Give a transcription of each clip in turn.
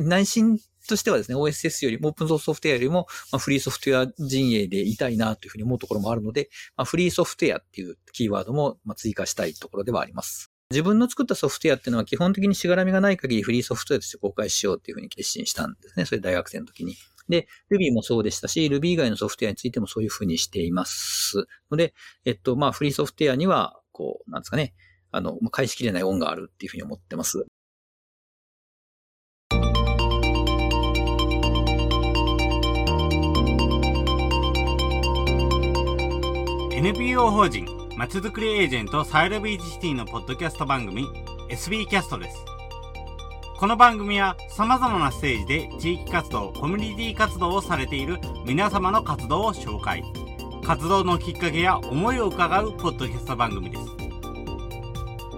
内心としてはですね、OSS よりもオープンソースソフトウェアよりも、まあ、フリーソフトウェア陣営でいたいなというふうに思うところもあるので、まあ、フリーソフトウェアっていうキーワードもまあ追加したいところではあります。自分の作ったソフトウェアっていうのは基本的にしがらみがない限りフリーソフトウェアとして公開しようっていうふうに決心したんですね。それ大学生の時に。で、Ruby もそうでしたし、Ruby 以外のソフトウェアについてもそういうふうにしています。ので、えっと、まあ、フリーソフトウェアには、こう、なんですかね、あの、返しきれない恩があるっていうふうに思ってます。NPO 法人まちづくりエージェントサイドビーチシティのポッドキャスト番組 SB キャストです。この番組は様々なステージで地域活動、コミュニティ活動をされている皆様の活動を紹介。活動のきっかけや思いを伺うポッドキャスト番組で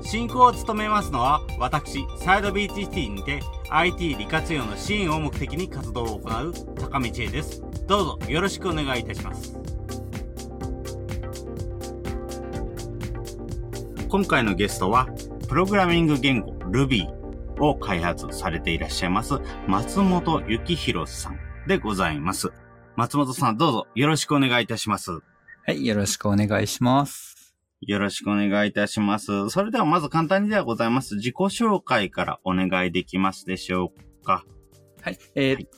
す。進行を務めますのは私、サイドビーチシティにて IT 利活用の支援を目的に活動を行う高道恵です。どうぞよろしくお願いいたします。今回のゲストは、プログラミング言語 Ruby を開発されていらっしゃいます、松本幸宏さんでございます。松本さん、どうぞよろしくお願いいたします。はい、よろしくお願いします。よろしくお願いいたします。それではまず簡単にではございます。自己紹介からお願いできますでしょうか？はい、えー、はい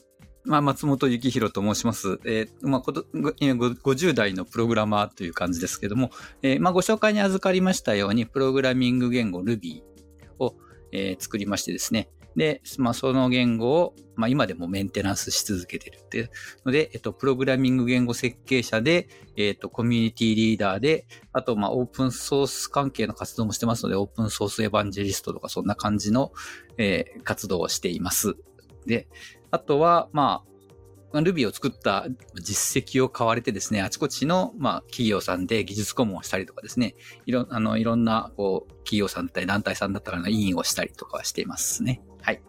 まあ、松本幸宏と申します。えー、まあ、50代のプログラマーという感じですけども、えー、まあ、ご紹介に預かりましたように、プログラミング言語 Ruby を、えー、作りましてですね。で、まあ、その言語を、まあ、今でもメンテナンスし続けてるっていうので、えっと、プログラミング言語設計者で、えっと、コミュニティリーダーで、あと、まあ、オープンソース関係の活動もしてますので、オープンソースエヴァンジェリストとか、そんな感じの、えー、活動をしています。で、あとは、まあ、Ruby を作った実績を買われてですね、あちこちの、まあ、企業さんで技術顧問をしたりとかですね、いろ、あの、いろんな、こう、企業さんだったり団体さんだったらの委員をしたりとかはしていますね。はい。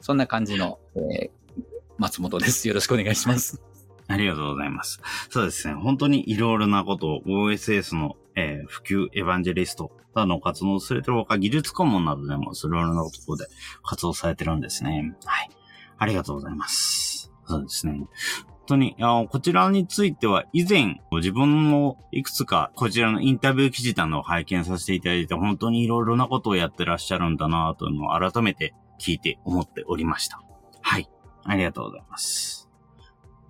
そんな感じの、えー、松本です。よろしくお願いします。ありがとうございます。そうですね。本当にいろいろなことを OSS の、えー、普及エヴァンジェリストなの活動するとか、技術顧問などでもいろいろなとことで活動されてるんですね。はい。ありがとうございます。そうですね。本当に、あこちらについては以前、自分もいくつかこちらのインタビュー記事などを拝見させていただいて、本当にいろいろなことをやってらっしゃるんだなというのを改めて聞いて思っておりました。はい。ありがとうございます。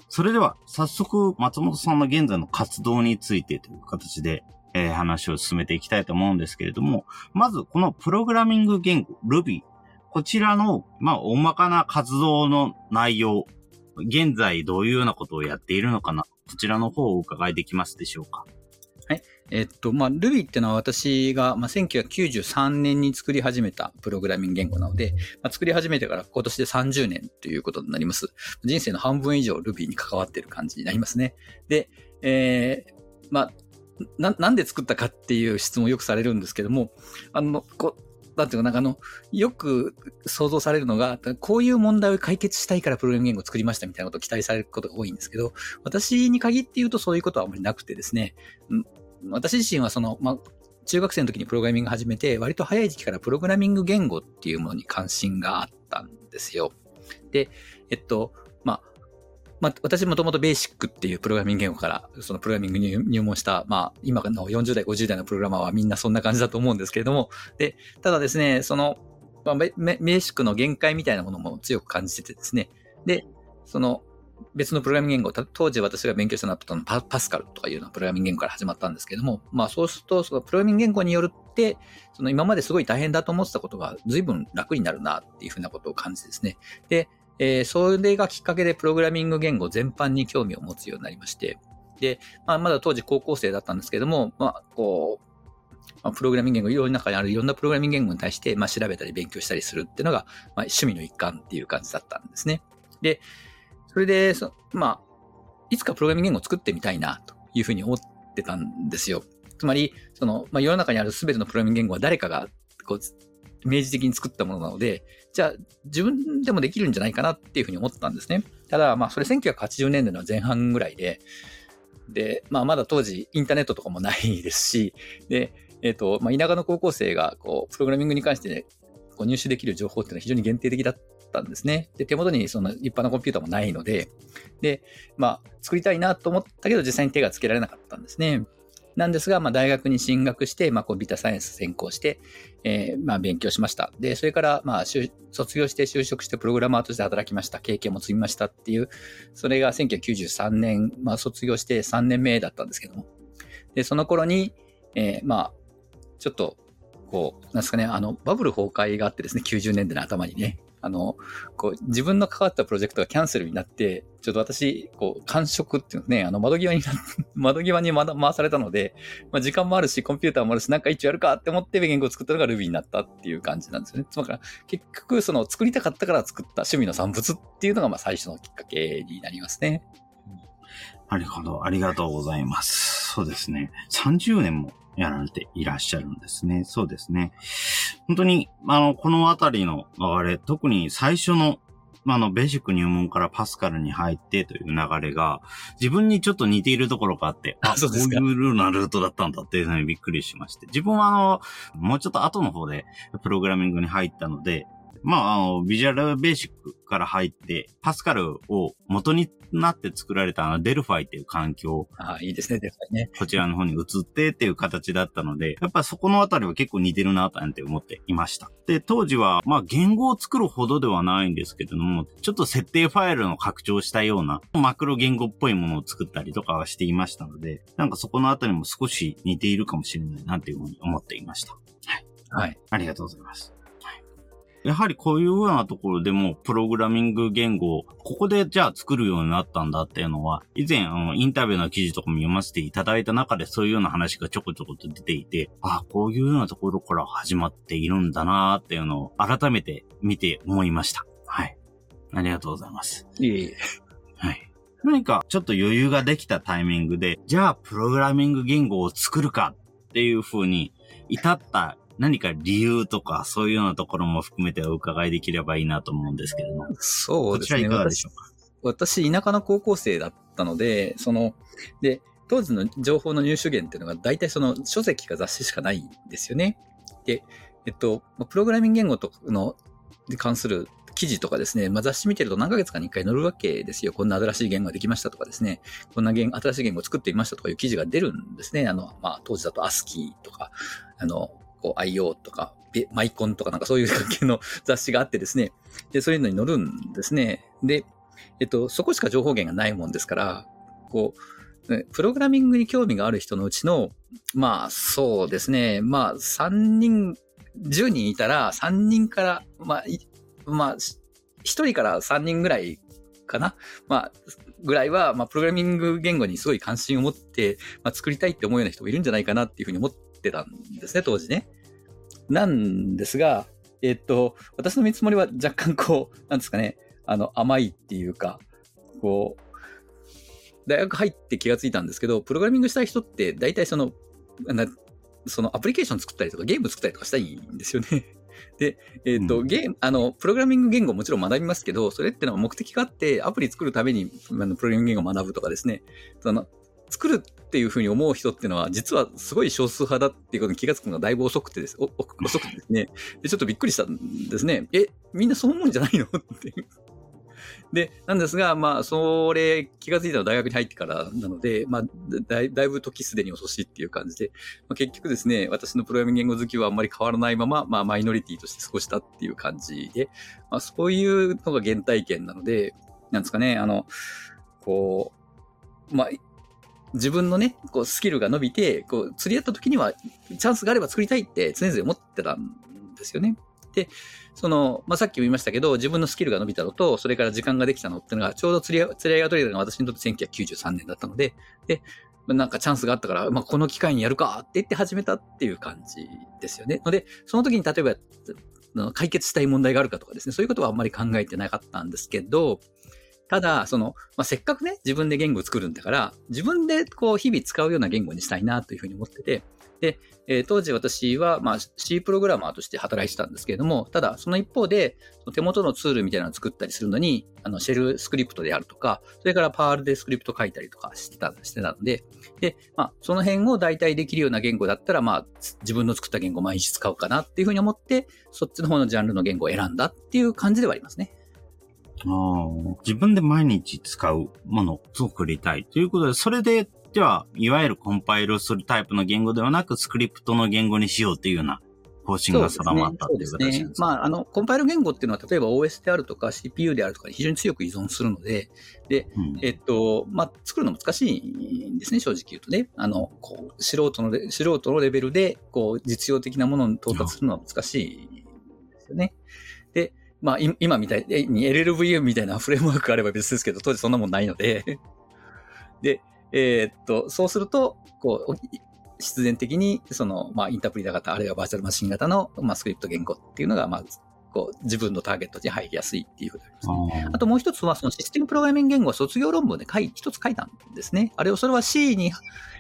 それでは、早速、松本さんの現在の活動についてという形で、えー、話を進めていきたいと思うんですけれども、まず、このプログラミング言語 Ruby こちらの、まあ、大まかな活動の内容、現在どういうようなことをやっているのかな、こちらの方をお伺いできますでしょうか。はい。えっと、まあ、Ruby っていうのは私が、まあ、1993年に作り始めたプログラミング言語なので、まあ、作り始めてから今年で30年ということになります。人生の半分以上 Ruby に関わっている感じになりますね。で、えー、まあ、な、なんで作ったかっていう質問をよくされるんですけども、あの、こなんていうか、なんかあの、よく想像されるのが、こういう問題を解決したいからプログラミング言語を作りましたみたいなことを期待されることが多いんですけど、私に限って言うとそういうことはあまりなくてですね、私自身はその、まあ、中学生の時にプログラミング始めて、割と早い時期からプログラミング言語っていうものに関心があったんですよ。で、えっと、まあ、まあ、私もともとベーシックっていうプログラミング言語から、そのプログラミングに入門した、まあ、今の40代、50代のプログラマーはみんなそんな感じだと思うんですけれども、で、ただですね、その、まあ、ベーシックの限界みたいなものも強く感じててですね、で、その、別のプログラミング言語、当時私が勉強したのはパパスカルとかいうようなプログラミング言語から始まったんですけども、まあそうすると、そのプログラミング言語によって、その今まですごい大変だと思ってたことが随分楽になるなっていうふうなことを感じですね。で、えー、それがきっかけでプログラミング言語全般に興味を持つようになりまして、で、まあ、まだ当時高校生だったんですけども、まあ、こう、まあ、プログラミング言語、世の中にあるいろんなプログラミング言語に対して、まあ、調べたり勉強したりするっていうのが、まあ、趣味の一環っていう感じだったんですね。で、それで、そまあ、いつかプログラミング言語を作ってみたいな、というふうに思ってたんですよ。つまり、その、まあ、世の中にあるすべてのプログラミング言語は誰かが、こう、明示的に作ったものなので、じゃあ自分でもできるんじゃないかなっていうふうに思ったんですね。ただ、まあそれ1980年代の前半ぐらいで、で、まあまだ当時インターネットとかもないですし、で、えっ、ー、と、まあ田舎の高校生がこう、プログラミングに関して、ね、こう入手できる情報っていうのは非常に限定的だっったんですね。で、手元にその立派なコンピューターもないので、で、まあ、作りたいなと思ったけど、実際に手がつけられなかったんですね。なんですが、まあ、大学に進学して、まあ、コンピュータサイエンス専攻して、えー、まあ、勉強しました。で、それから、まあ、卒業して就職してプログラマーとして働きました。経験も積みましたっていう、それが1993年、まあ、卒業して3年目だったんですけども。で、その頃に、えー、まあ、ちょっと、こう、なんですかね、あの、バブル崩壊があってですね、90年代の頭にね。あの、こう、自分の関わったプロジェクトがキャンセルになって、ちょっと私、こう、感触っていうね、あの、窓際に、窓際にまだ回されたので、まあ、時間もあるし、コンピューターもあるし、なんか一応やるかって思って言語を作ったのが Ruby になったっていう感じなんですよね。つまり、結局、その、作りたかったから作った趣味の産物っていうのが、まあ、最初のきっかけになりますね。なるほど。ありがとうございます。そうですね。30年もやられていらっしゃるんですね。そうですね。本当に、あの、このあたりの流れ、特に最初の、あの、 BASIC 入門から Pascal に入ってという流れが、自分にちょっと似ているところがあって、あ、そうですかこういうルールなルートだったんだっていうのにびっくりしまして。自分はあの、もうちょっと後の方でプログラミングに入ったので、まあ、あの、 Visual Basic から入って、 Pascal を元になって作られたあの Delphi っていう環境。ああ、いいですね、 Delphi ね。こちらの方に移ってっていう形だったので、やっぱそこのあたりは結構似てるな、なんて思っていました。で、当時は、まあ、言語を作るほどではないんですけれども、ちょっと設定ファイルの拡張したような、マクロ言語っぽいものを作ったりとかはしていましたので、なんかそこのあたりも少し似ているかもしれないな、というふうに思っていました。はい。はい。ありがとうございます。やはりこういうようなところでも、プログラミング言語を、ここでじゃあ作るようになったんだっていうのは、以前、あの、インタビューの記事とかも読ませていただいた中でそういうような話がちょこちょこと出ていて、ああ、こういうようなところから始まっているんだなーっていうのを改めて見て思いました。はい。ありがとうございます。いえいえ。はい。何かちょっと余裕ができたタイミングで、じゃあプログラミング言語を作るかっていう風に至った何か理由とか、そういうようなところも含めてお伺いできればいいなと思うんですけれども。そうですね。こちらいかがでしょうか？私、田舎の高校生だったので、その、で、当時の情報の入手源っていうのが大体その書籍か雑誌しかないんですよね。で、えっと、プログラミング言語との、に関する記事とかですね、まあ、雑誌見てると何ヶ月かに一回載るわけですよ。こんな新しい言語ができましたとかですね、こんな言新しい言語を作っていましたとかいう記事が出るんですね。あの、まあ、当時だと ASCII とか、あの、こう IO とか、マイコンとかなんかそういう関係の雑誌があってですね、で、そういうのに載るんですね。で、えっと、そこしか情報源がないもんですから、こう、プログラミングに興味がある人のうちの、まあそうですね、まあ3人、10人いたら3人から、まあ、まあ、1人から3人ぐらいかな。まあ、ぐらいは、まあ、プログラミング言語にすごい関心を持って、まあ、作りたいって思うような人もいるんじゃないかなっていうふうに思ってたんですね、当時ね。なんですが、えっと、私の見積もりは若干こう、なんですかね、あの、甘いっていうか、こう、大学入って気がついたんですけど、プログラミングしたい人って大体その、なそのアプリケーション作ったりとかゲーム作ったりとかしたいんですよね。で、えっ、ー、と、うん、ゲーム、あの、プログラミング言語もちろん学びますけど、それってのは目的があって、アプリ作るために、あの、プログラミング言語を学ぶとかですね、その、作るっていうふうに思う人っていうのは、実はすごい少数派だっていうことに気がつくのがだいぶ遅くてです、遅くてですね。で、ちょっとびっくりしたんですね。え、みんなそう思うんじゃないの？っていう。で、なんですが、まあ、それ、気がついたのは大学に入ってからなので、まあ、だいだいぶ時すでに遅しいっていう感じで、まあ、結局ですね、私のプログラミング言語好きはあんまり変わらないまま、まあ、マイノリティとして過ごしたっていう感じで、まあ、そういうのが原体験なので、なんですかね、あの、こう、まあ、自分のね、こう、スキルが伸びて、こう、釣り合った時には、チャンスがあれば作りたいって常々思ってたんですよね。で、その、まあ、さっきも言いましたけど、自分のスキルが伸びたのと、それから時間ができたのっていうのが、ちょうど釣り合い、釣り合いが取れたのが私にとって1993年だったので、で、なんかチャンスがあったから、まあ、この機会にやるかって言って始めたっていう感じですよね。ので、その時に例えば、解決したい問題があるかとかですね、そういうことはあんまり考えてなかったんですけど、ただ、その、まあ、せっかくね、自分で言語を作るんだから、自分でこう、日々使うような言語にしたいなというふうに思ってて、で、えー、当時私は、まあ、C プログラマーとして働いてたんですけれども、ただ、その一方で、手元のツールみたいなのを作ったりするのに、あの、シェルスクリプトであるとか、それからパールでスクリプト書いたりとかしてた、してたので、で、まあ、その辺を大体できるような言語だったら、まあ、自分の作った言語を毎日使うかなっていうふうに思って、そっちの方のジャンルの言語を選んだっていう感じではありますね。自分で毎日使うものを作りたいということで、それで、では、いわゆるコンパイルするタイプの言語ではなく、スクリプトの言語にしようというような方針が定まったっていう形なんですかまあ、あの、コンパイル言語っていうのは、例えば OS であるとか CPU であるとかに非常に強く依存するので、で、うん。えっと、まあ、作るの難しいんですね、正直言うとね。あの、こう、素人のレ、素人のレベルで、こう、実用的なものに到達するのは難しいんですよね。で、まあ、今みたいに LLVM みたいな フレームワークがあれば別ですけど、当時そんなもんないので、で、えーっと、そうすると、こう、必然的に、その、まあ、インタープリタ型、あるいはバーチャルマシン型の、まあ、スクリプト言語っていうのが、まあ、こう、自分のターゲットに入りやすいっていうことになりますね。あーあともう一つは、そのシステムプログラミング言語は卒業論文で書い一つ書いたんですね。あれを、それは C に、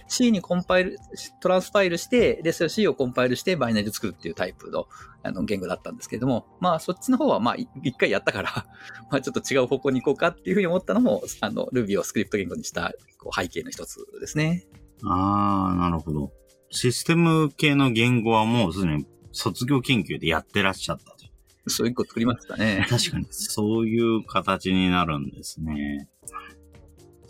C にコンパイル、トランスファイルして、で、それを C をコンパイルしてバイナリで作るっていうタイプのあの言語だったんですけれども、まあそっちの方はまあい一回やったから、まあちょっと違う方向に行こうかっていうふうに思ったのも、あの Ruby をスクリプト言語にしたこう背景の一つですね。あー、なるほど。システム系の言語はもうすでに卒業研究でやってらっしゃったと。そういう一個作りましたね。確かに、そういう形になるんですね。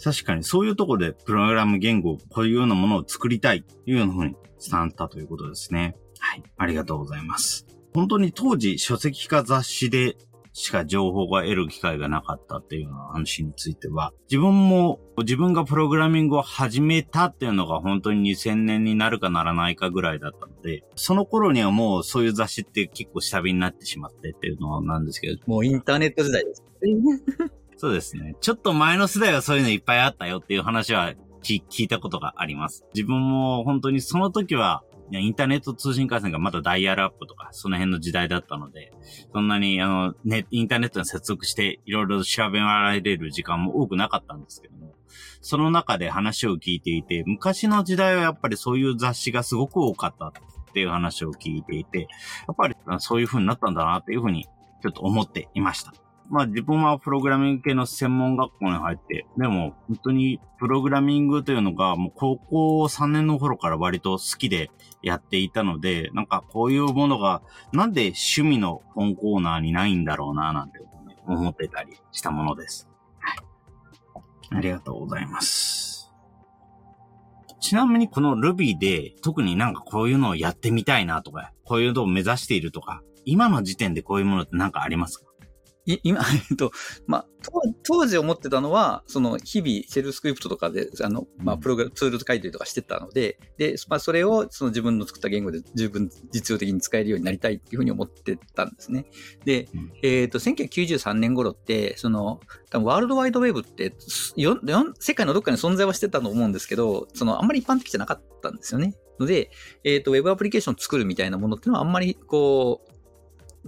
確かに、そういうところでプログラム言語、こういうようなものを作りたいというふうに伝わったということですね。はい。ありがとうございます。本当に当時、書籍化雑誌でしか情報が得る機会がなかったっていうような話については、自分も自分がプログラミングを始めたっていうのが本当に2000年になるかならないかぐらいだったので、その頃にはもうそういう雑誌って結構下火になってしまってっていうのなんですけど、もうインターネット時代です。そうですね。ちょっと前の世代はそういうのいっぱいあったよっていう話は聞聞いたことがあります。自分も本当にその時は、インターネット通信回線がまだダイヤルアップとか、その辺の時代だったので、そんなに、あの、ね、インターネットに接続して、いろいろ調べられる時間も多くなかったんですけども、その中で話を聞いていて、昔の時代はやっぱりそういう雑誌がすごく多かったっていう話を聞いていて、やっぱりそういう風になったんだなっていう風に、ちょっと思っていました。まあ自分はプログラミング系の専門学校に入って、でも本当にプログラミングというのがもう高校3年の頃から割と好きでやっていたので、なんかこういうものがなんで趣味の本コーナーにないんだろうななんて思ってたりしたものです。はい。ありがとうございます。ちなみにこの Ruby で特になんかこういうのをやってみたいなとか、こういうのを目指しているとか、今の時点でこういうものってなんかありますか？い今、えっと、まあ、当当時思ってたのは、その、日々、シェルスクリプトとかで、あの、まあ、プログラム、ツール書いたりとかしてたので、で、まあ、それを、その自分の作った言語で十分実用的に使えるようになりたいっていうふうに思ってたんですね。で、うんえっと、1993年頃って、その、多分ワールドワイドウェブって、よよ世界のどっかに存在はしてたと思うんですけど、その、あんまり一般的じゃなかったんですよね。ので、えっ、と、ウェブアプリケーションを作るみたいなものっていうのはあんまり、こう、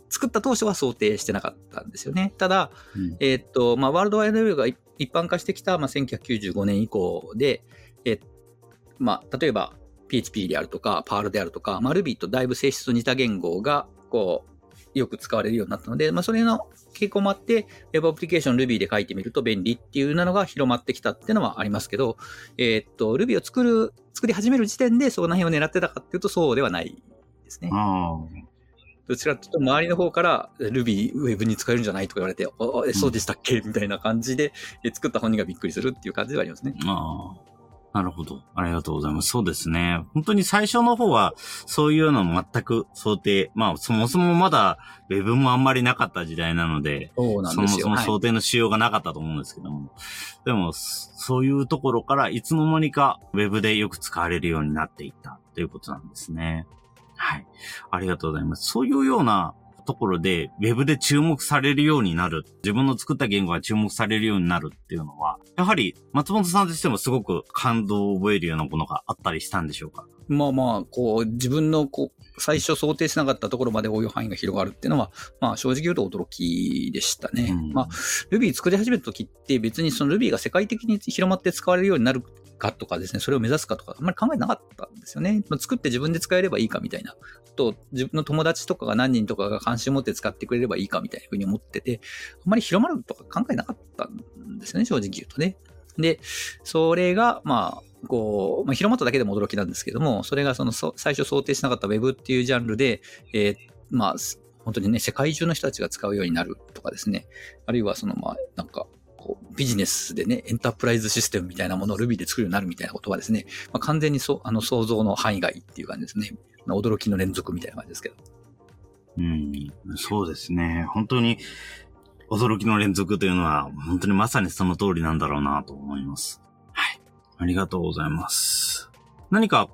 作った当初は想定してなかったんですよね。ただ、うんえーっと、まあ、ワールドワイドウェブが一一般化してきた、まあ、1995年以降で、えーまあ、例えば PHP であるとか、Perl であるとか、まあ、Ruby とだいぶ性質と似た言語が、こう、よく使われるようになったので、まあ、それの傾向もあって、Web アプリケーション Ruby で書いてみると便利っていうのが広まってきたっていうのはありますけど、えーっと、Ruby を作る、作り始める時点でその辺を狙ってたかっていうとそうではないですね。ああ。どちらかというと、周りの方から、Ruby Web に使えるんじゃないとか言われて、あえそうでしたっけ？みたいな感じで、え作った本人がびっくりするっていう感じではありますね。ああ。なるほど。ありがとうございます。そうですね。本当に最初の方は、そういうの全く想定、まあ、そもそもまだ、ウェブもあんまりなかった時代なので、そうなんですよ。そもそもはい想定の仕様がなかったと思うんですけども。でも、そそういうところからいつの間にかウェブでよく使われるようになっていったということなんですね。はい。ありがとうございます。そういうようなところで、ウェブで注目されるようになる。自分の作った言語が注目されるようになるっていうのは、やはり松本さんとしてもすごく感動を覚えるようなものがあったりしたんでしょうか？まあまあ、こう、自分の、こう、最初想定しなかったところまで応用範囲が広がるっていうのは、まあ正直言うと驚きでしたね。うんまあ、Ruby 作り始めた時って別にその Ruby が世界的に広まって使われるようになるかとかですね、それを目指すかとか、あんまり考えなかったんですよね。作って自分で使えればいいかみたいな。と、自分の友達とかが何人とかが関心を持って使ってくれればいいかみたいなふうに思ってて、あんまり広まるとか考えなかったんですよね、正直言うとね。で、それが、まあ、こう、まあ、広まっただけでも驚きなんですけども、それがそのそ最初想定しなかった Web っていうジャンルで、えーまあ、本当にね、世界中の人たちが使うようになるとかですね。あるいはその、まあ、なんか、こう、ビジネスでね、エンタープライズシステムみたいなものを Ruby で作るようになるみたいなことはですね、まあ、完全にそ、あの、想像の範囲外っていう感じですね。驚きの連続みたいな感じですけど。うん、そうですね。本当に、驚きの連続というのは、本当にまさにその通りなんだろうなと思います。はい。ありがとうございます。何か、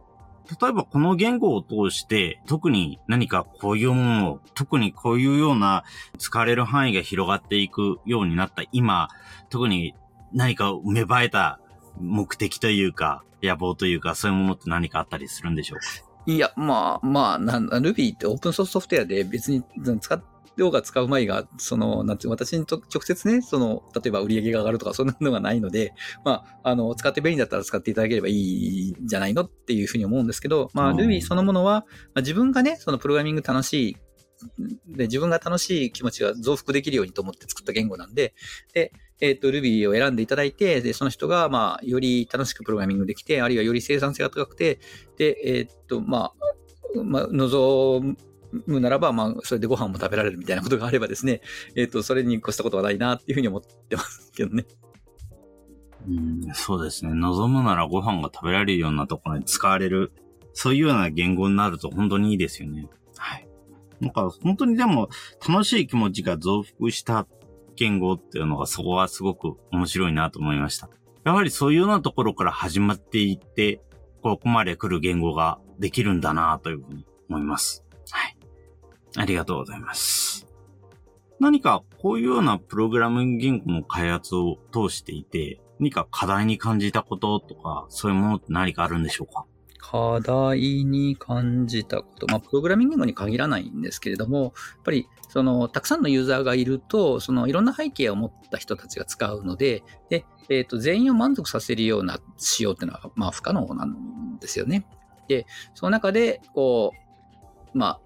例えばこの言語を通して、特に何かこういうものを、特にこういうような使われる範囲が広がっていくようになった今、特に何か芽生えた目的というか、野望というか、そういうものって何かあったりするんでしょうか？いや、まあ、まあ、なん Ruby ってオープンソースソフトウェアで別に使っ量が使う前が、その、なんていう私にと直接ね、その、例えば売り上げが上がるとか、そんなのがないので、まあ、あの、使って便利だったら使っていただければいいんじゃないのっていうふうに思うんですけど、まあ、Ruby そのものは、まあ、自分がね、そのプログラミング楽しい、で、自分が楽しい気持ちが増幅できるようにと思って作った言語なんで、で、えっ、ー、と、Ruby を選んでいただいて、で、その人が、まあ、より楽しくプログラミングできて、あるいはより生産性が高くて、で、えっ、ー、と、まあ、まあ、望むならば、まあ、それでご飯も食べられるみたいなことがあればですね、えっ、ー、と、それに越したことはないなっていうふうに思ってますけどね。うん、そうですね。望むならご飯が食べられるようなところに使われる、そういうような言語になると本当にいいですよね。はい。なんか、本当にでも、楽しい気持ちが増幅した言語っていうのが、そこはすごく面白いなと思いました。やはりそういうようなところから始まっていって、ここまで来る言語ができるんだなというふうに思います。はい。ありがとうございます。何かこういうようなプログラミング言語の開発を通していて、何か課題に感じたこととか、そういうものって何かあるんでしょうか？課題に感じたこと。まあ、プログラミング言語に限らないんですけれども、やっぱり、その、たくさんのユーザーがいると、その、いろんな背景を持った人たちが使うので、で、えっ、ー、と、全員を満足させるような仕様っていうのは、まあ、不可能なんですよね。で、その中で、こう、まあ、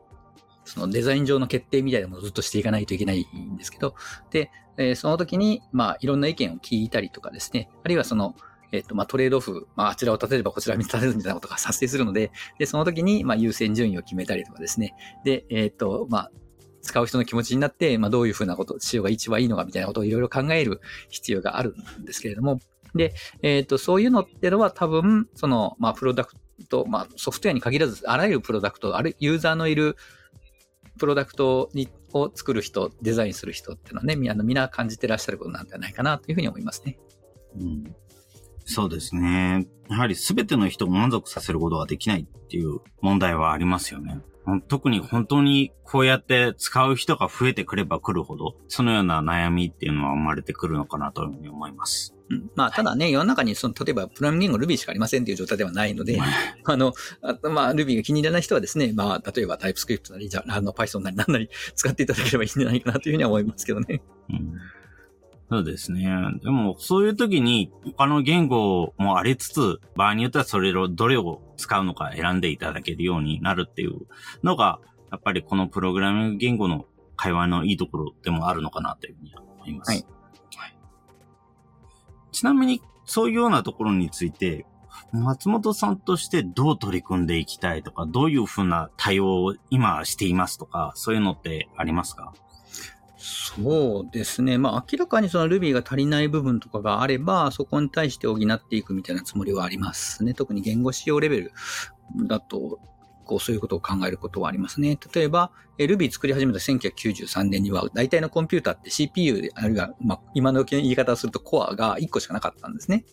そのデザイン上の決定みたいなものをずっとしていかないといけないんですけど、で、えー、その時に、まあ、いろんな意見を聞いたりとかですね、あるいはその、えっ、と、まあ、トレードオフ、まあ、あちらを立てればこちらを立てるみたいなことが発生するので、で、その時に、まあ、優先順位を決めたりとかですね、で、えっ、と、まあ、使う人の気持ちになって、まあ、どういうふうなこと、仕様が一番いいのかみたいなことをいろいろ考える必要があるんですけれども、で、えっ、ー、と、そういうのってのは多分、その、まあ、プロダクト、まあ、ソフトウェアに限らず、あらゆるプロダクト、あるユーザーのいるプロダクトにを作る人、デザインする人っていうのはね、みんな感じてらっしゃることなんじゃないかなというふうに思いますね。うん、そうですね。やはり全ての人を満足させることができないっていう問題はありますよね。特に本当にこうやって使う人が増えてくればくるほど、そのような悩みっていうのは生まれてくるのかなというふうに思います。うん、まあ、ただね、世の中にその、例えば、プログラミング Ruby しかありませんっていう状態ではないので、あの、あまあ、Ruby が気に入らない人はですね、まあ、例えば TypeScript なり、じゃあの、Python なり何なり使っていただければいいんじゃないかなというふうには思いますけどね。うんそうですね。でも、そういう時に他の言語もありつつ、場合によってはそれをどれを使うのか選んでいただけるようになるっていうのが、やっぱりこのプログラミング言語の会話のいいところでもあるのかなというふうに思います。はい。はい、ちなみに、そういうようなところについて、松本さんとしてどう取り組んでいきたいとか、どういうふうな対応を今していますとか、そういうのってありますか？そうですね。まあ明らかにその Ruby が足りない部分とかがあれば、そこに対して補っていくみたいなつもりはありますね。特に言語使用レベルだと、こうそういうことを考えることはありますね。例えば、Ruby 作り始めた1993年には、大体のコンピューターって CPU あるいは、まあ、今の言い方をするとコアが1個しかなかったんですね。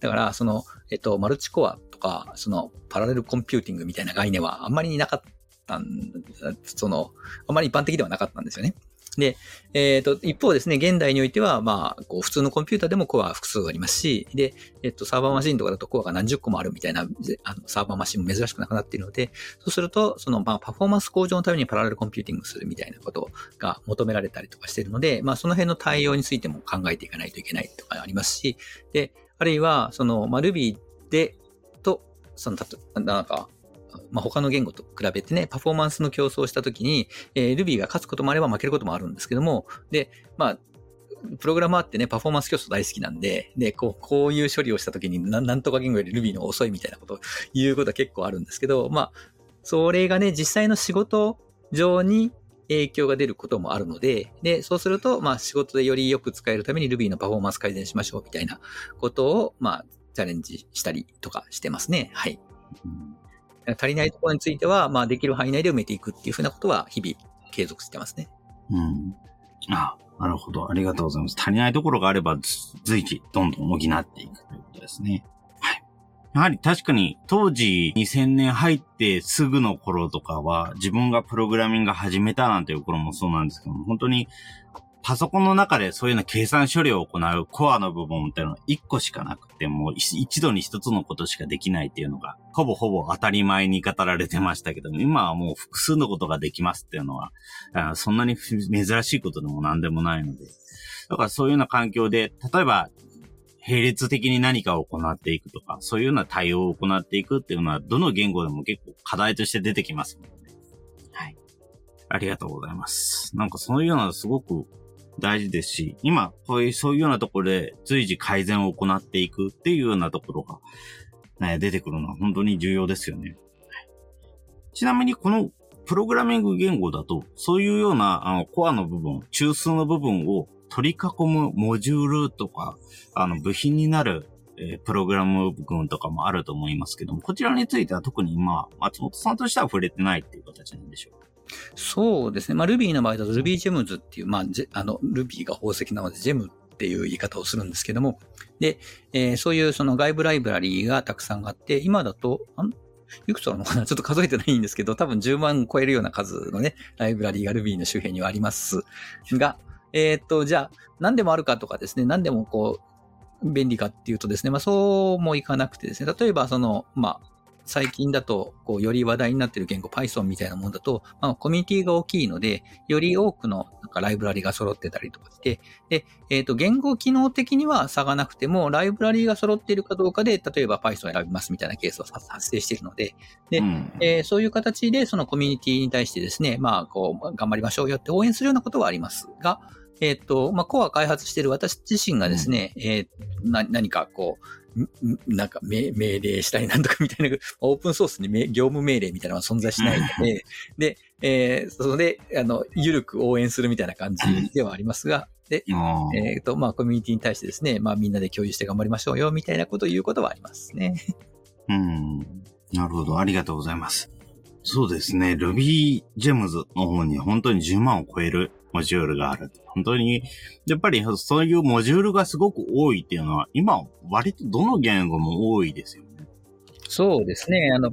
だから、その、えっと、マルチコアとか、その、パラレルコンピューティングみたいな概念はあんまりなかったん、その、あんまり一般的ではなかったんですよね。で、えっ、ー、と、一方ですね、現代においては、まあ、こう、普通のコンピューターでもコア複数ありますし、で、えっ、と、サーバーマシンとかだとコアが何十個もあるみたいな、あのサーバーマシンも珍しくなくなっているので、そうすると、その、まあ、パフォーマンス向上のためにパラレルコンピューティングするみたいなことが求められたりとかしているので、まあ、その辺の対応についても考えていかないといけないとかありますし、で、あるいは、その、まあ、Ruby で、と、その、たと、なんか、まあ、他の言語と比べてね、パフォーマンスの競争をしたときに、えー、Ruby が勝つこともあれば負けることもあるんですけども、で、まあ、プログラマーってね、パフォーマンス競争大好きなんで、で、こう、こういう処理をしたときにな、なんとか言語より Ruby の遅いみたいなことを言うことは結構あるんですけど、まあ、それがね、実際の仕事上に、影響が出ることもあるので、で、そうすると、まあ仕事でよりよく使えるために Ruby のパフォーマンス改善しましょうみたいなことを、まあ、チャレンジしたりとかしてますね。はい。足りないところについては、まあできる範囲内で埋めていくっていうふうなことは日々継続してますね。うん。あ、なるほど。ありがとうございます。足りないところがあれば、随時どんどん補っていくということですね。はい。やはり確かに当時2000年入ってすぐの頃とかは自分がプログラミング始めたなんていう頃もそうなんですけども、本当にパソコンの中でそういうの計算処理を行うコアの部分っていうのは1個しかなくて、もう一度に一つのことしかできないっていうのが、ほぼほぼ当たり前に語られてましたけども、今はもう複数のことができますっていうのは、そんなに珍しいことでも何でもないので、だからそういうような環境で、例えば、並列的に何かを行っていくとか、そういうような対応を行っていくっていうのは、どの言語でも結構課題として出てきますので、ね。はい。ありがとうございます。なんかそういうようなすごく大事ですし、今、こういう、そういうようなところで随時改善を行っていくっていうようなところが、ね、出てくるのは本当に重要ですよね。ちなみにこのプログラミング言語だと、そういうようなあのコアの部分、中枢の部分を取り囲むモジュールとか、あの部品になる、えー、プログラム部分とかもあると思いますけども、こちらについては特に今、松本さんとしては触れてないっていう形なんでしょうか？そうですね。まあ、Ruby の場合だと RubyGems っていう、まあ、あの、Ruby が宝石なので Gem っていう言い方をするんですけども、で、えー、そういうその外部ライブラリーがたくさんあって、今だと、ん？いくつあるのかな ちょっと数えてないんですけど、多分10万超えるような数のね、ライブラリーが Ruby の周辺にはあります。が、えー、っと、じゃあ、何でもあるかとかですね、何でもこう、便利かっていうとですね、まあそうもいかなくてですね、例えばその、まあ、最近だと、こう、より話題になっている言語 Python みたいなものだと、まあ、コミュニティが大きいので、より多くのなんかライブラリが揃ってたりとかして、で、えっ、ー、と、言語機能的には差がなくても、ライブラリが揃っているかどうかで、例えば Python を選びますみたいなケースは発生しているので、で、うん、えー、そういう形でそのコミュニティに対してですね、まあ、こう、頑張りましょうよって応援するようなことはありますが、えっ、ー、と、まあ、コア開発している私自身がですね、うん、えー、な、何かこう、なんか命令したりなんとかみたいな、オープンソースに業務命令みたいなのは存在しないので、で、えー、それで、あの、ゆるく応援するみたいな感じではありますが、で、えっ、ー、と、まあ、コミュニティに対してですね、まあ、みんなで共有して頑張りましょうよ、みたいなことを言うことはありますね。うん。なるほど。ありがとうございます。そうですね。Ruby Gems の方に本当に10万を超えるモジュールがある。本当に、やっぱりそういうモジュールがすごく多いっていうのは、今、割とどの言語も多いですよね。そうですね。あの、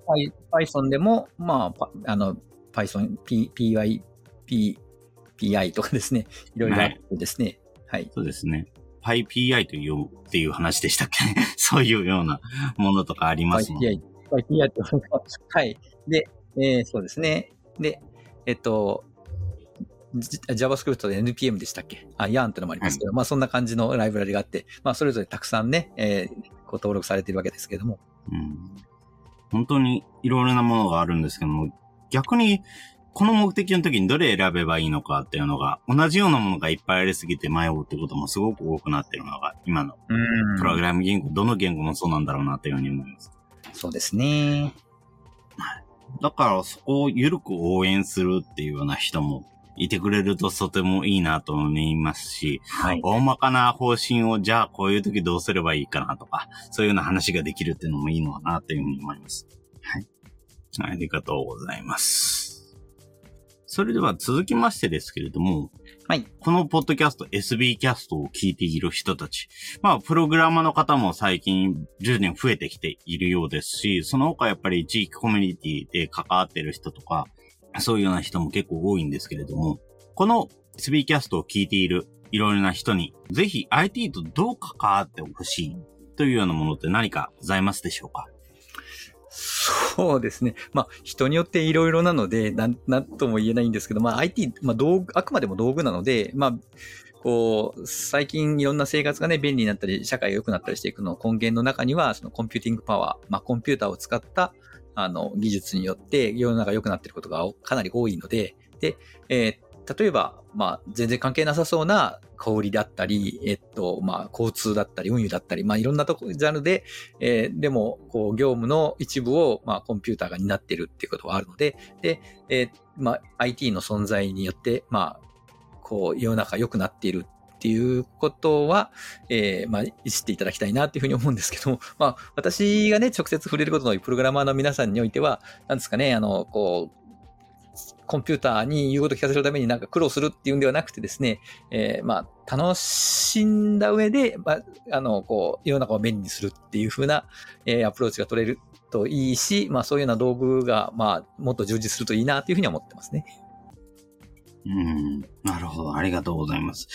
Python でも、まあ、あの、Python、P、PY、P、PI とかですね。いろいろあってですね。はい。はい、そうですね。PyPI という、っていう話でしたっけ そういうようなものとかありますもん PyPI、PyPI って、はい。で、えー、そうですね。で、えっと、JavaScript で NPM でしたっけ？あ、YARN ってのもありますけど、はい、まあそんな感じのライブラリがあって、まあそれぞれたくさんね、えー、こう登録されているわけですけれども。うん。本当にいろいろなものがあるんですけども、逆に、この目的の時にどれ選べばいいのかっていうのが、同じようなものがいっぱいありすぎて迷うってこともすごく多くなってるのが、今のプログラム言語、どの言語もそうなんだろうなというふうに思います。そうですね。だからそこを緩く応援するっていうような人もいてくれるととてもいいなと思いますし、はい、大まかな方針をじゃあこういう時どうすればいいかなとか、そういうような話ができるっていうのもいいのかなというふうに思います。はい。ありがとうございます。それでは続きましてですけれども、はい。このポッドキャスト、SB キャストを聞いている人たち。まあ、プログラマーの方も最近10年増えてきているようですし、その他やっぱり地域コミュニティで関わってる人とか、そういうような人も結構多いんですけれども、この SB キャストを聞いているいろいろな人に、ぜひ IT とどう関わってほしいというようなものって何かございますでしょうか？そうですね。まあ、人によっていろいろなので、なん、なんとも言えないんですけど、まあ、IT、まあ、道具、あくまでも道具なので、まあ、こう、最近いろんな生活がね、便利になったり、社会が良くなったりしていくの根源の中には、そのコンピューティングパワー、まあ、コンピューターを使った、あの、技術によって世の中良くなってることがかなり多いので、で、えー、例えば、まあ、全然関係なさそうな小売だったり、えっと、まあ、交通だったり、運輸だったり、まあ、いろんなとこ、ジャンルで、えー、でも、こう、業務の一部を、まあ、コンピューターが担っているっていうことはあるので、で、えー、まあ、IT の存在によって、まあ、こう、世の中良くなっているっていうことは、えー、まあ、知っていただきたいなっていうふうに思うんですけども、まあ、私がね、直接触れることの多いプログラマーの皆さんにおいては、なんですかね、あの、こう、コンピューターに言うことを聞かせるためになんか苦労するっていうんではなくてですね、えー、まあ、楽しんだ上で、まあ、あの、こう、世の中を便利にするっていうふうな、えー、アプローチが取れるといいし、まあ、そういうような道具が、まあ、もっと充実するといいなというふうに思ってますね。うん、なるほど。ありがとうございます。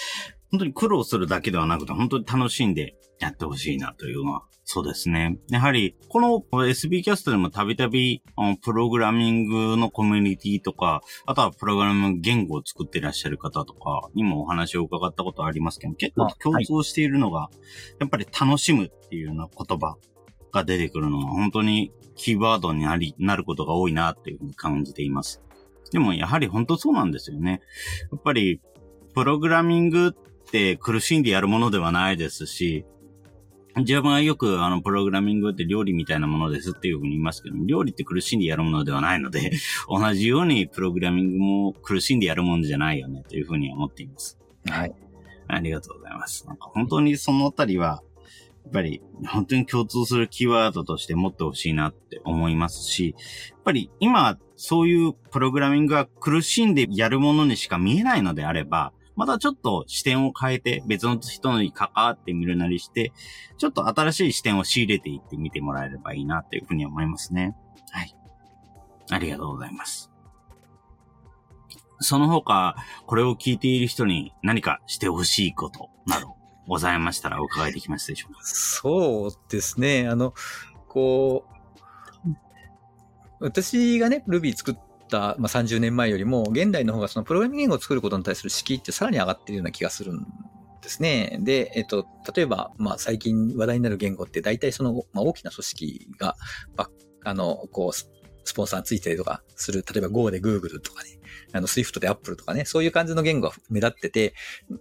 本当に苦労するだけではなくて、本当に楽しんでやってほしいなというのは、そうですね。やはり、この SB キャストでもたびたび、プログラミングのコミュニティとか、あとはプログラム言語を作っていらっしゃる方とかにもお話を伺ったことありますけど、結構共通しているのが、やっぱり楽しむっていうような言葉が出てくるのは、本当にキーワードになり、なることが多いなっていうふうに感じています。でもやはり本当そうなんですよね。やっぱり、プログラミングて苦しんでやるものではないですし、自分はよくあの、プログラミングって料理みたいなものですっていうふうに言いますけど、料理って苦しんでやるものではないので、同じようにプログラミングも苦しんでやるものじゃないよねというふうに思っています。はい。ありがとうございます。なんか本当にそのあたりは、やっぱり本当に共通するキーワードとして持ってほしいなって思いますし、やっぱり今そういうプログラミングが苦しんでやるものにしか見えないのであれば、またちょっと視点を変えて別の人に関わってみるなりして、ちょっと新しい視点を仕入れていってみてもらえればいいなというふうに思いますね。はい。ありがとうございます。その他、これを聞いている人に何かしてほしいことなどございましたらお伺いできますでしょうか？そうですね。あの、こう、私がね、Ruby 作って、まあ、30年前よりも、現代の方がそのプログラミング言語を作ることに対する敷居ってさらに上がっているような気がするんですね。で、えっと、例えば、まあ、最近話題になる言語って大体その、まあ、大きな組織が、あの、こう、スポンサーついたりとかする、例えば Go で Google とかね、あの、Swift で Apple とかね、そういう感じの言語が目立ってて、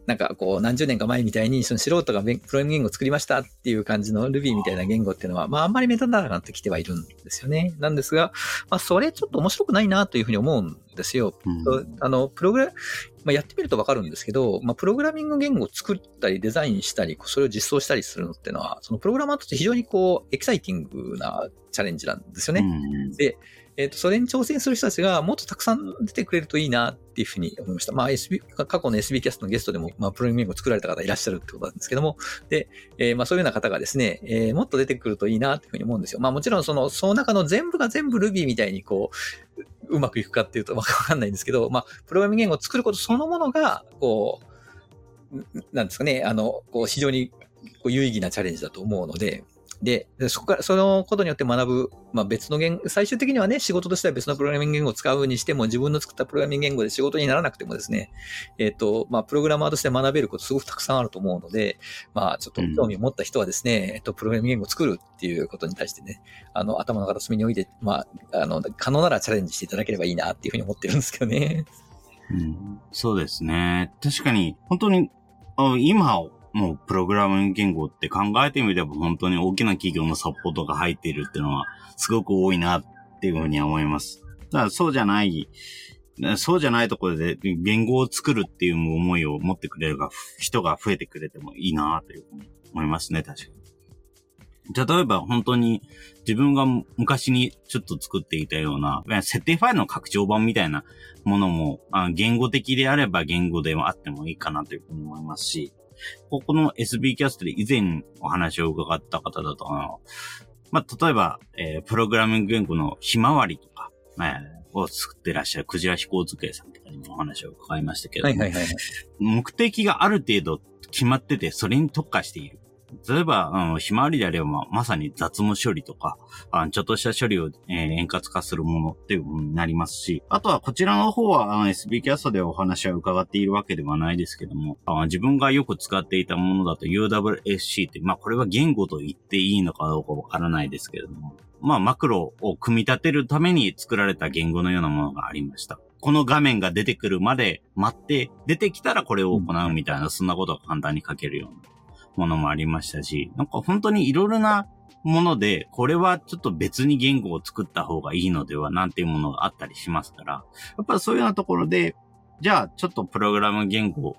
なんかこう、何十年か前みたいに、その素人がプログラミング言語を作りましたっていう感じの Ruby みたいな言語っていうのは、まああんまり目立たなくなってきてはいるんですよね。なんですが、まあそれちょっと面白くないなというふうに思うんですよ。うん、あの、プログラ、まあ、やってみるとわかるんですけど、まあ、プログラミング言語を作ったり、デザインしたり、それを実装したりするのっていうのは、そのプログラマーとして非常にこう、エキサイティングなチャレンジなんですよね。うん、で、えっ、ー、と、それに挑戦する人たちがもっとたくさん出てくれるといいなっていうふうに思いました。まあ、SB、過去の SB キャストのゲストでも、まあ、プログラミングを作られた方いらっしゃるってことなんですけども、で、えー、まあ、そういうような方がですね、えー、もっと出てくるといいなっていうふうに思うんですよ。まあ、もちろん、その、その中の全部が全部 Ruby みたいにこう、うまくいくかっていうとわかんないんですけど、まあ、プログラミング言語を作ることそのものが、こう、なんですかね、あの、こう、非常にこう有意義なチャレンジだと思うので、で、そこから、そのことによって学ぶ、まあ別の言語、最終的にはね、仕事としては別のプログラミング言語を使うにしても、自分の作ったプログラミング言語で仕事にならなくてもですね、えっ、ー、と、まあプログラマーとして学べることすごくたくさんあると思うので、まあちょっと興味を持った人はですね、うん、えっと、プログラミング言語を作るっていうことに対してね、あの、頭の片隅に置いて、まあ、あの、可能ならチャレンジしていただければいいなっていうふうに思ってるんですけどね。うん、そうですね。確かに、本当に、今もうプログラミング言語って考えてみれば本当に大きな企業のサポートが入っているっていうのはすごく多いなっていうふうに思います。ただそうじゃない、そうじゃないところで言語を作るっていう思いを持ってくれるが人が増えてくれてもいいなというふうに思いますね、確かに。例えば本当に自分が昔にちょっと作っていたような、設定ファイルの拡張版みたいなものも、言語的であれば言語であってもいいかなというふうに思いますし、ここの SB キャストで以前お話を伺った方だと、まあ、例えば、えー、プログラミング言語のひまわりとか、えー、を作ってらっしゃるクジラ飛行机さんとかにもお話を伺いましたけど、目的がある程度決まってて、それに特化している。例えば、あの、ひまわりであれば、まさに雑務処理とか、あちょっとした処理を、えー、円滑化するものっていうものになりますし、あとはこちらの方は、SB キャストでお話は伺っているわけではないですけども、あ自分がよく使っていたものだと UWSC って、まあ、これは言語と言っていいのかどうかわからないですけれども、まあ、マクロを組み立てるために作られた言語のようなものがありました。この画面が出てくるまで待って、出てきたらこれを行うみたいな、そんなことが簡単に書けるようなものもありましたし、なんか本当にいろいろなもので、これはちょっと別に言語を作った方がいいのではなんていうものがあったりしますから、やっぱりそういうようなところで、じゃあちょっとプログラム言語を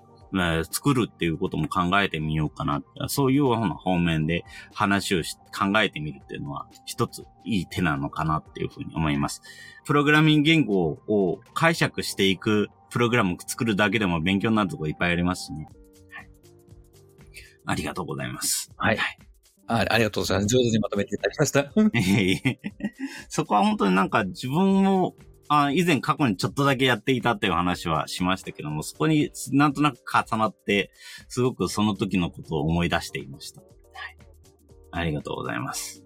作るっていうことも考えてみようかな。そういうような方面で話をし考えてみるっていうのは一ついい手なのかなっていうふうに思います。プログラミング言語を解釈していくプログラムを作るだけでも勉強になるところいっぱいありますしね。はい、ありがとうございます。はい。はいあありがとうございます。上手にまとめていただきました。そこは本当になんか自分も、あ以前過去にちょっとだけやっていたっていう話はしましたけども、そこになんとなく重なって、すごくその時のことを思い出していました。はい。ありがとうございます。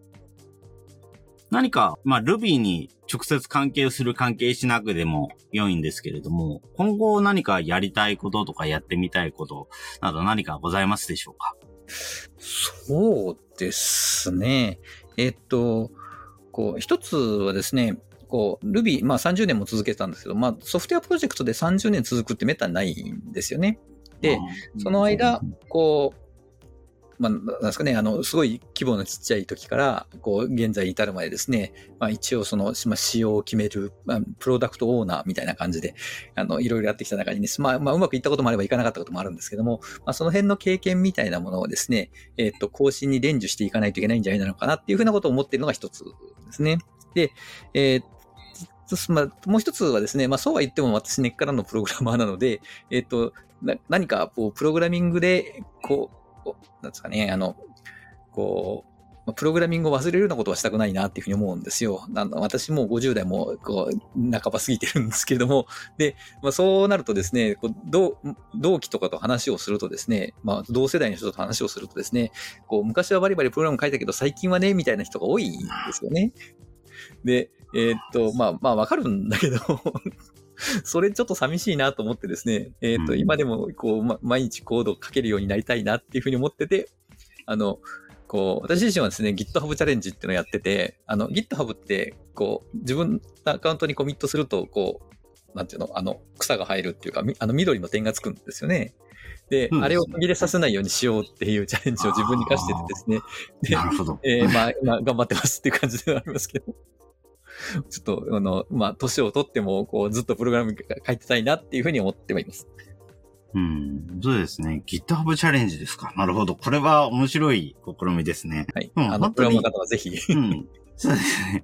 何か、まあ、Ruby に直接関係する関係しなくても良いんですけれども、今後何かやりたいこととかやってみたいことなど何かございますでしょうか？そうですね。えっと、こう、一つはですね、こう、Ruby、まあ30年も続けたんですけど、まあソフトウェアプロジェクトで30年続くってめったにないんですよね。で、その間、こう、まあ、なんですかね、あの、すごい規模のちっちゃい時から、こう、現在に至るまでですね、まあ、一応その、まあ、仕様を決める、まあ、プロダクトオーナーみたいな感じで、あの、いろいろやってきた中にね、まあ、まあ、うまくいったこともあればいかなかったこともあるんですけども、まあ、その辺の経験みたいなものをですね、えっ、と、更新に伝授していかないといけないんじゃないのかなっていうふうなことを思っているのが一つですね。で、えー、まあ、もう一つはですね、まあ、そうは言っても私根っからのプログラマーなので、えっ、と、何か、こう、プログラミングでこう、こう、なんですかね、あの、こう、プログラミングを忘れるようなことはしたくないなっていうふうに思うんですよ。あの私も50代もこう半ば過ぎてるんですけれども、で、まあ、そうなるとですね、こう同同期とかと話をするとですね、まあ、同世代の人と話をするとですね、こう昔はバリバリプログラム書いたけど最近はね、みたいな人が多いんですよね。で、えー、っと、まあ、まあわかるんだけど それちょっと寂しいなと思ってですね、えー、っと、今でもこう、ま、毎日コードを書けるようになりたいなっていうふうに思ってて、あの、こう、私自身はですね、GitHub チャレンジっていうのをやってて、あの、GitHub って、こう、自分のアカウントにコミットすると、こう、なんていうの、あの、草が生えるっていうか、あの、緑の点がつくんですよね。で、あれを途切れさせないようにしようっていうチャレンジを自分に課しててですね。で、なるほど。えー、まあ、今頑張ってますっていう感じではありますけど。ちょっと、あの、まあ、年を取っても、こう、ずっとプログラム書いてたいなっていうふうに思ってはいます。うん、そうですね。GitHub チャレンジですか。なるほど。これは面白い試みですね。はい。うん、あの、プロの方はぜひ。うん。そうですね。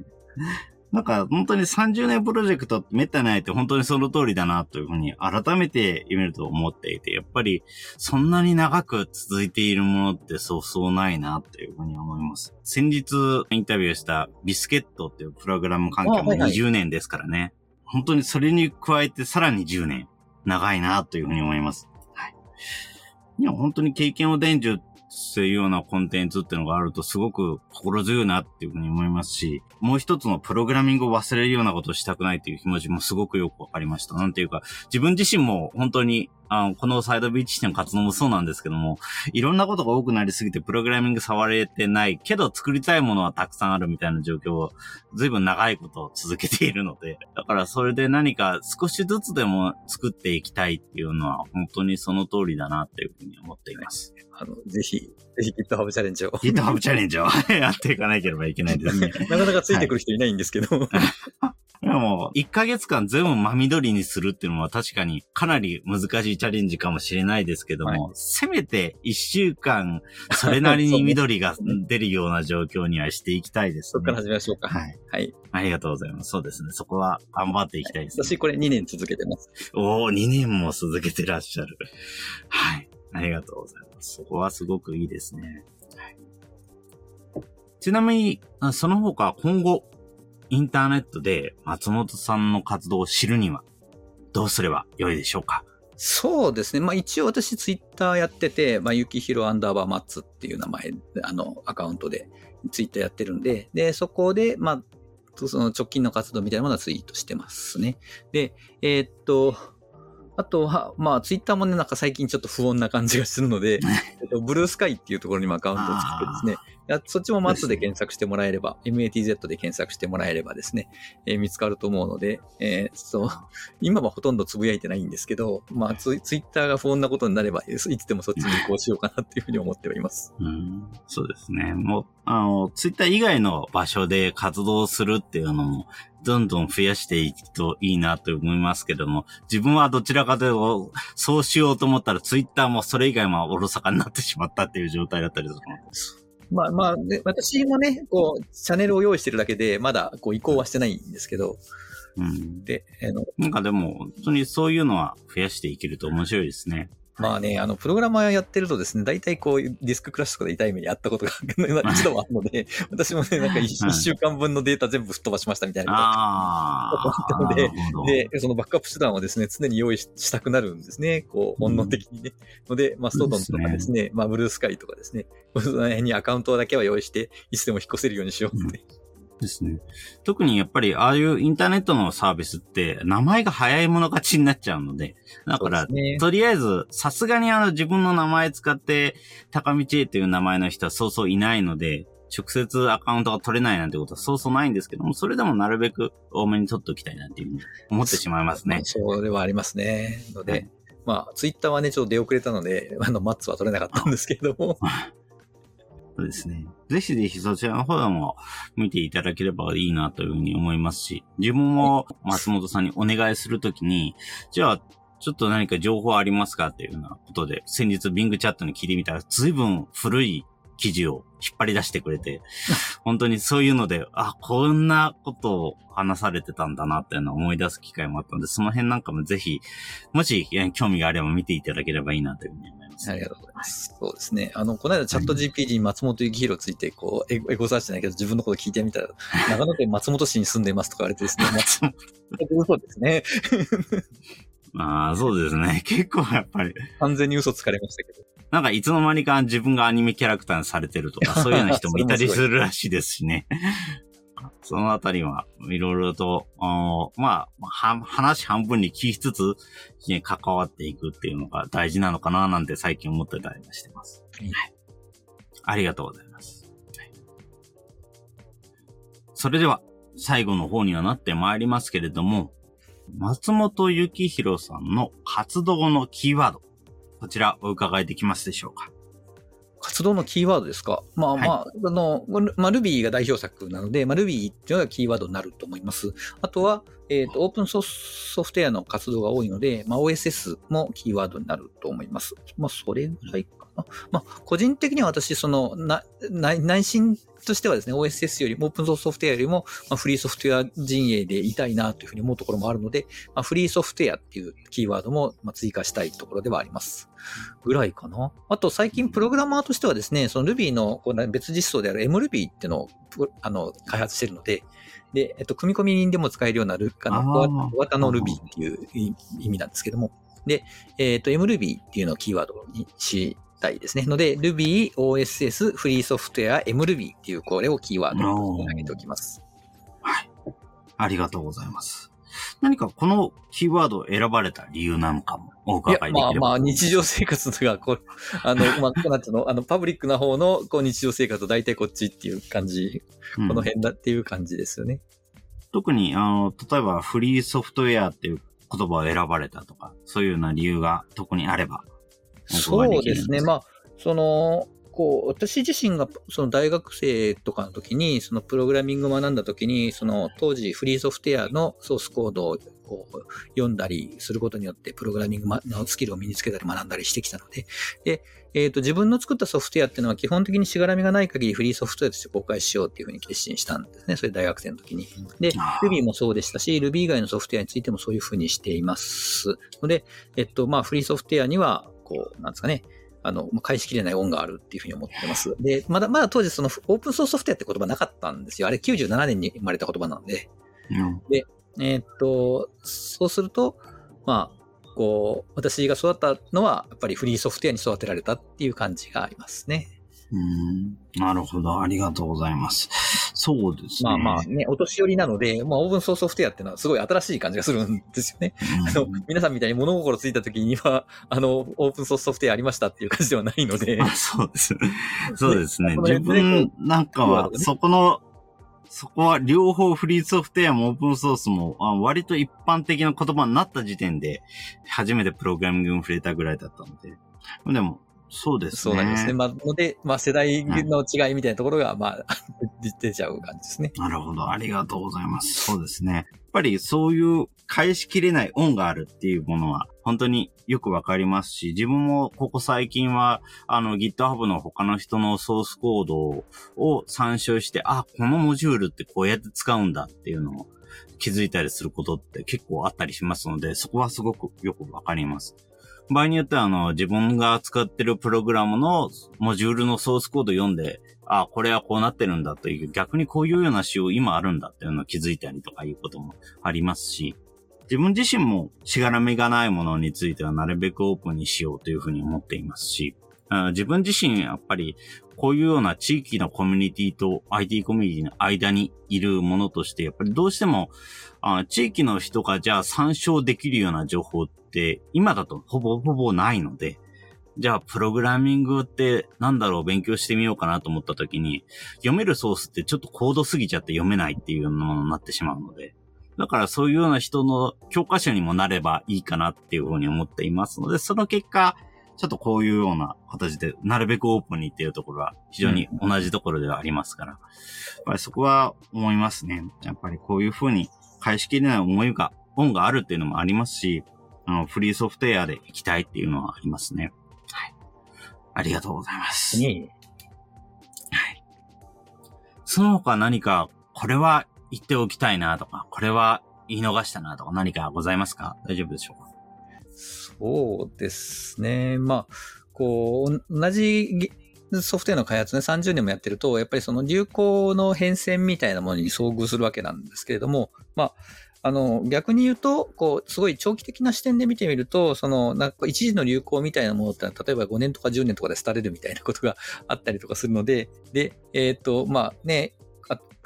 なんか本当に30年プロジェクトめったにないって本当にその通りだなというふうに改めて見ると思っていて、やっぱりそんなに長く続いているものってそうそうないなというふうに思います。先日インタビューしたビスケットっていうプログラム関係も20年ですからね。はいはい、本当にそれに加えてさらに10年。長いなというふうに思います。はい。いや、本当に経験を伝授っていうようなコンテンツっていうのがあるとすごく心強いなっていうふうに思いますし、もう一つのプログラミングを忘れるようなことをしたくないっていう気持ちもすごくよくわかりました。なんていうか、自分自身も本当にあの、このサイドビーチしての活動もそうなんですけども、いろんなことが多くなりすぎてプログラミング触れてないけど作りたいものはたくさんあるみたいな状況を随分長いことを続けているので、だからそれで何か少しずつでも作っていきたいっていうのは本当にその通りだなっていうふうに思っています。あの、ぜひ、ぜひ GitHub チャレンジを。GitHub チャレンジを やっていかなければいけないですね。なかなかついてくる人いないんですけど。はいでも、1ヶ月間全部真緑にするっていうのは確かにかなり難しいチャレンジかもしれないですけども、はい、せめて1週間、それなりに緑が出るような状況にはしていきたいですね。そっから始めましょうか。はい。はい。ありがとうございます。そうですね。そこは頑張っていきたいですね、はい、私これ2年続けてます。おー、2年も続けてらっしゃる。はい。ありがとうございます。そこはすごくいいですね。はい、ちなみに、その他今後、インターネットで松本さんの活動を知るにはどうすればよいでしょうか？そうですね。まあ一応私ツイッターやってて、まあ、ゆきひろアンダーバーマッツっていう名前、あの、アカウントでツイッターやってるんで、で、そこで、まあ、その直近の活動みたいなものはツイートしてますね。で、えー、っと、あとは、まあ、ツイッターもね、なんか最近ちょっと不穏な感じがするので、ブルースカイっていうところにもアカウントを作ってですね、やそっちもマッツで検索してもらえれば、MATZ で検索してもらえればですね、えー見つかると思うので、えーそう、今はほとんどつぶやいてないんですけど、まあツイ、ツイッターが不穏なことになれば、いつでもそっちに移行しようかなっていうふうに思っております。うん、そうですね。もう、あの、ツイッター以外の場所で活動するっていうのも、どんどん増やしていくといいなと思いますけども、自分はどちらかというと、そうしようと思ったらツイッターもそれ以外もおろそかになってしまったっていう状態だったりするので。まあまあ、で私もね、こう、チャンネルを用意してるだけで、まだこう移行はしてないんですけど、うん。で、あの、なんかでも、本当にそういうのは増やしていけると面白いですね。まあね、あの、プログラマーやってるとですね、大体こう、ディスククラッシュとかで痛い目にあったことが 一度もあるので、私もね、なんか一はい一週間分のデータ全部吹っ飛ばしましたみたいなことああ。なのでで、そのバックアップ手段をですね、常に用意ししたくなるんですね。こう、本能的にね。ので、まあ、ストートンとかですね、まあ、ブルースカイとかですね、その辺にアカウントだけは用意して、いつでも引っ越せるようにしようって。ですね。特にやっぱり、ああいうインターネットのサービスって、名前が早い者勝ちになっちゃうので、だから、ねとりあえず、さすがにあの自分の名前使って、高道へという名前の人はそうそういないので、直接アカウントが取れないなんてことはそうそうないんですけども、それでもなるべく多めに取っておきたいなっていうふうに思ってしまいますね。それはありますね。ので、はいまあ、ツイッターはね、ちょっと出遅れたので、あの、マッツは取れなかったんですけれども、そうですね。ぜひぜひそちらの方でも見ていただければいいなというふうに思いますし、自分も松本さんにお願いするときに、じゃあ、ちょっと何か情報ありますかっていうようなことで、先日ビングチャットに聞いてみたら、随分古い記事を引っ張り出してくれて、本当にそういうので、あ、こんなことを話されてたんだなっていうのを思い出す機会もあったので、その辺なんかもぜひ、もしえ興味があれば見ていただければいいなというふうに思います。ありがとうございます。そうですね。あの、この間チャット GPT に松本幸宏ついて、こう、エゴエゴサーチじゃないけど、自分のこと聞いてみたら、長野県松本市に住んでいますとか言われてですね、松本嘘ですね。ま あ、そうですね。結構やっぱり、完全に嘘つかれましたけど。なんかいつの間にか自分がアニメキャラクターにされてるとか、そういうような人もいたりするらしいですしね。そのあたりは、いろいろと、まあ、は話半分に聞きつつ、ね関わっていくっていうのが大事なのかななんて最近思ってたりもしてます。はいありがとうございます。はいそれでは、最後の方にはなってまいりますけれども、松本幸宏さんの活動のキーワード、こちらお伺いできますでしょうか活動のキーワードですか？まあまあ、あの、まあ、Ruby が代表作なので、まあ、Ruby っていうのがキーワードになると思います。あとは、えっ、と、オープンソースソフトウェアの活動が多いので、まあ、OSS もキーワードになると思います。まあ、それぐらい。まあ、個人的には私、その、な、内内心としてはですね、OSS よりも、オープンソースソフトウェアよりも、まあ、フリーソフトウェア陣営でいたいなというふうに思うところもあるので、まあ、フリーソフトウェアっていうキーワードも、まあ、追加したいところではあります。ぐらいかな。あと最近プログラマーとしてはですね、その Ruby のこう別実装である MRuby っていうのをプあの開発してるので、で、えっと、組み込みでも使えるようなルあの小型の Ruby っていう意意味なんですけども、で、えっと、MRuby っていうのをキーワードにしたいですね。ので、Ruby、OSS、フリーソフトウェア、MRuby っていうこれをキーワードに挙げておきます。ありがとうございます。何かこのキーワードを選ばれた理由なんかもお伺いできれば。まあまあ、日常生活が、こう、あの、まあ、なんていうの、あの、パブリックな方の、こう、日常生活、大体こっちっていう感じ、うんこの辺だっていう感じですよね。特に、あの、例えばフリーソフトウェアっていう言葉を選ばれたとか、そういうような理由が特にあれば。おそうですね。まあ、その、こう、私自身が、その大学生とかの時に、そのプログラミングを学んだ時に、その当時フリーソフトウェアのソースコードをこう読んだりすることによって、プログラミングのスキルを身につけたり学んだりしてきたので、で、えっ、と、自分の作ったソフトウェアっていうのは基本的にしがらみがない限りフリーソフトウェアとして公開しようっていうふうに決心したんですね。それ大学生の時に。で Ruby もそうでしたし、Ruby 以外のソフトウェアについてもそういうふうにしています。ので、えっと、まあ、フリーソフトウェアには、こう、なんですかね、あの、まあ返しきれない恩があるっていうふうに思ってます。で、まだ、まだ当時そのオープンソースソフトウェアって言葉なかったんですよ。あれ97年に生まれた言葉なので。うんえっと、そうすると、まあ、こう、私が育ったのは、やっぱりフリーソフトウェアに育てられたっていう感じがありますね。うんなるほど。ありがとうございます。そうですね。まあまあね、お年寄りなので、まあオープンソースソフトウェアっていうのはすごい新しい感じがするんですよね。あの、皆さんみたいに物心ついた時には、あの、オープンソースソフトウェアありましたっていう感じではないので。そうです。そうですね。自分なんかは、そこの、そこは両方フリーソフトウェアもオープンソースも割と一般的な言葉になった時点で初めてプログラミングに触れたぐらいだったので。でも、そうですね。そうなんですね。まあ、ので、まあ、世代の違いみたいなところが、まあ、出ちゃう感じですね。なるほど。ありがとうございます。そうですね。やっぱりそういう返しきれない恩があるっていうものは、本当によくわかりますし、自分もここ最近は、あの GitHub の他の人のソースコードを参照して、あ、このモジュールってこうやって使うんだっていうのを気づいたりすることって結構あったりしますので、そこはすごくよくわかります。場合によっては、あの、自分が使ってるプログラムのモジュールのソースコード読んで、あ、これはこうなってるんだという、逆にこういうような仕様今あるんだっていうのを気づいたりとかいうこともありますし、自分自身もしがらみがないものについてはなるべくオープンにしようというふうに思っていますし、自分自身やっぱりこういうような地域のコミュニティと IT コミュニティの間にいるものとして、やっぱりどうしても地域の人がじゃあ参照できるような情報って今だとほぼほぼないので、じゃあ、プログラミングってなんだろう勉強してみようかなと思った時に、読めるソースってちょっと高度すぎちゃって読めないっていうようなものになってしまうので、だからそういうような人の教科書にもなればいいかなっていうふうに思っていますので、その結果、ちょっとこういうような形で、なるべくオープンにっていうところは非常に同じところではありますから、やっぱりそこは思いますね。やっぱりこういうふうに返しきれない思いが、恩があるっていうのもありますし、あの、フリーソフトウェアで行きたいっていうのはありますね。はい。ありがとうございます。いいはい。その他何か、これは言っておきたいなとか、これは言い逃したなとか何かございますか？大丈夫でしょうか？そうですね。まあ、こう、同じソフトウェアの開発ね、30年もやってると、やっぱりその流行の変遷みたいなものに遭遇するわけなんですけれども、まあ、あの、逆に言うと、こう、すごい長期的な視点で見てみると、その、なんか一時の流行みたいなものって例えば5年とか10年とかで廃れるみたいなことがあったりとかするので、で、えっ、ー、と、まあね、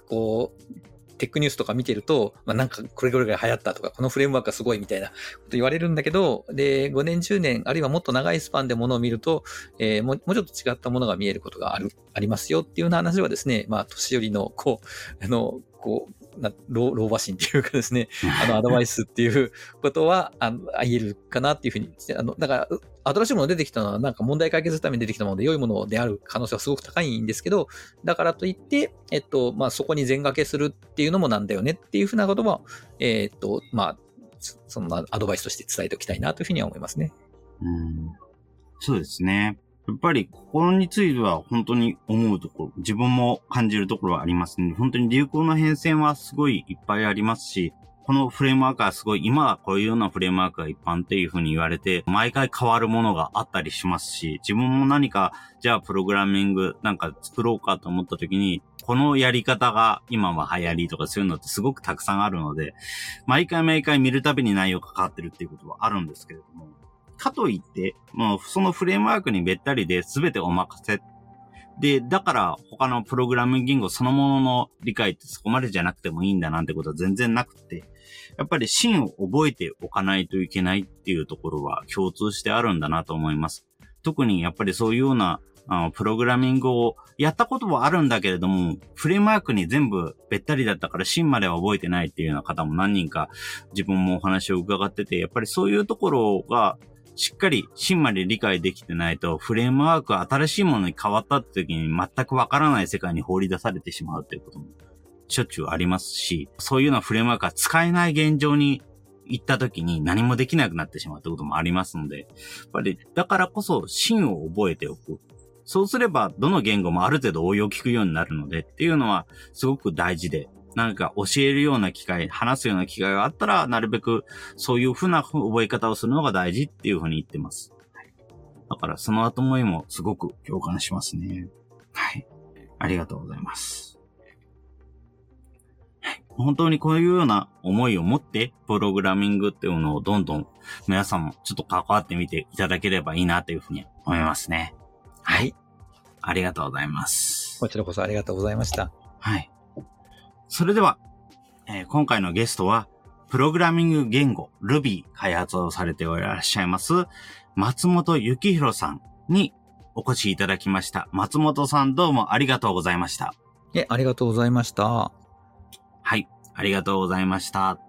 こう、テックニュースとか見てると、まあ、なんかこれぐらい流行ったとか、このフレームワークがすごいみたいなこと言われるんだけど、で、5年、10年、あるいはもっと長いスパンでものを見ると、えー、もうちょっと違ったものが見えることがある、ありますよっていうような話はですね、まあ、年寄りの、こう、あの、こう、な老老婆心っていうかですね、あの、アドバイスっていうことは、あの、言えるかなっていうふうに、あの、だから、新しいもの出てきたのは、なんか問題解決するために出てきたもので良いものである可能性はすごく高いんですけど、だからといって、えっと、まあ、そこに全掛けするっていうのもなんだよねっていうふうなことは、えっと、まあ、そんなアドバイスとして伝えておきたいなというふうには思いますね。うん。そうですね。やっぱり、心については本当に思うところ、自分も感じるところはありますね。本当に流行の変遷はすごいいっぱいありますし、このフレームワークはすごい、今はこういうようなフレームワークが一般っていうふうに言われて、毎回変わるものがあったりしますし、自分も何か、じゃあプログラミングなんか作ろうかと思った時に、このやり方が今は流行りとかそういうのってすごくたくさんあるので、毎回毎回見るたびに内容が変わってるっていうことはあるんですけれども、かといって、もうそのフレームワークにべったりで全てお任せ。で、だから他のプログラミング言語そのものの理解ってそこまでじゃなくてもいいんだなんてことは全然なくて、やっぱり芯を覚えておかないといけないっていうところは共通してあるんだなと思います。特にやっぱりそういうようなあのプログラミングをやったことはあるんだけれども、フレームワークに全部べったりだったから芯までは覚えてないっていうような方も何人か自分もお話を伺ってて、やっぱりそういうところがしっかり芯まで理解できてないと、フレームワーク新しいものに変わったって時に全くわからない世界に放り出されてしまうっていうこともしょっちゅうありますし、そういうようなフレームワークが使えない現状に行った時に何もできなくなってしまうってこともありますので、やっぱりだからこそ芯を覚えておく。そうすればどの言語もある程度応用聞くようになるのでっていうのはすごく大事で、なんか教えるような機会、話すような機会があったら、なるべくそういうふうな覚え方をするのが大事っていうふうに言ってます。だからその後思いもすごく共感しますね。はい。ありがとうございます。本当にこういうような思いを持って、プログラミングっていうのをどんどん皆さんもちょっと関わってみていただければいいなというふうに思いますね。はい。ありがとうございます。こちらこそありがとうございました。はい。それでは、えー今回のゲストは、プログラミング言語 Ruby 開発をされていらっしゃいます、松本幸宏さんにお越しいただきました。松本さんどうもありがとうございました。え、ありがとうございました。はい、ありがとうございました。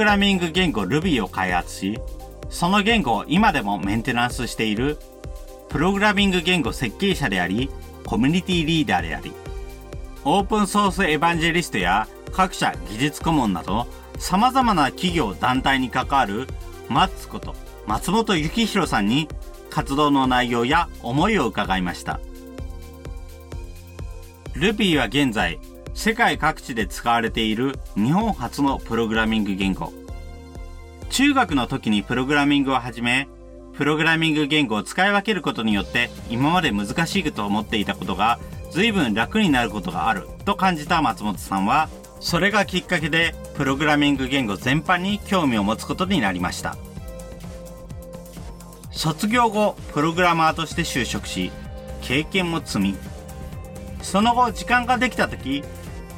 グラミング言語 Ruby を開発し、その言語を今でもメンテナンスしている、プログラミング言語設計者であり、コミュニティリーダーであり、オープンソースエヴァンジェリストや各社技術顧問など、様々な企業団体に関わるマッツこと松本幸宏さんに活動の内容や思いを伺いました。Ruby は現在、世界各地で使われている日本初のプログラミング言語。中学の時にプログラミングを始め、プログラミング言語を使い分けることによって今まで難しいと思っていたことが随分楽になることがあると感じた松本さんは、それがきっかけでプログラミング言語全般に興味を持つことになりました。卒業後、プログラマーとして就職し、経験も積み、その後時間ができた時、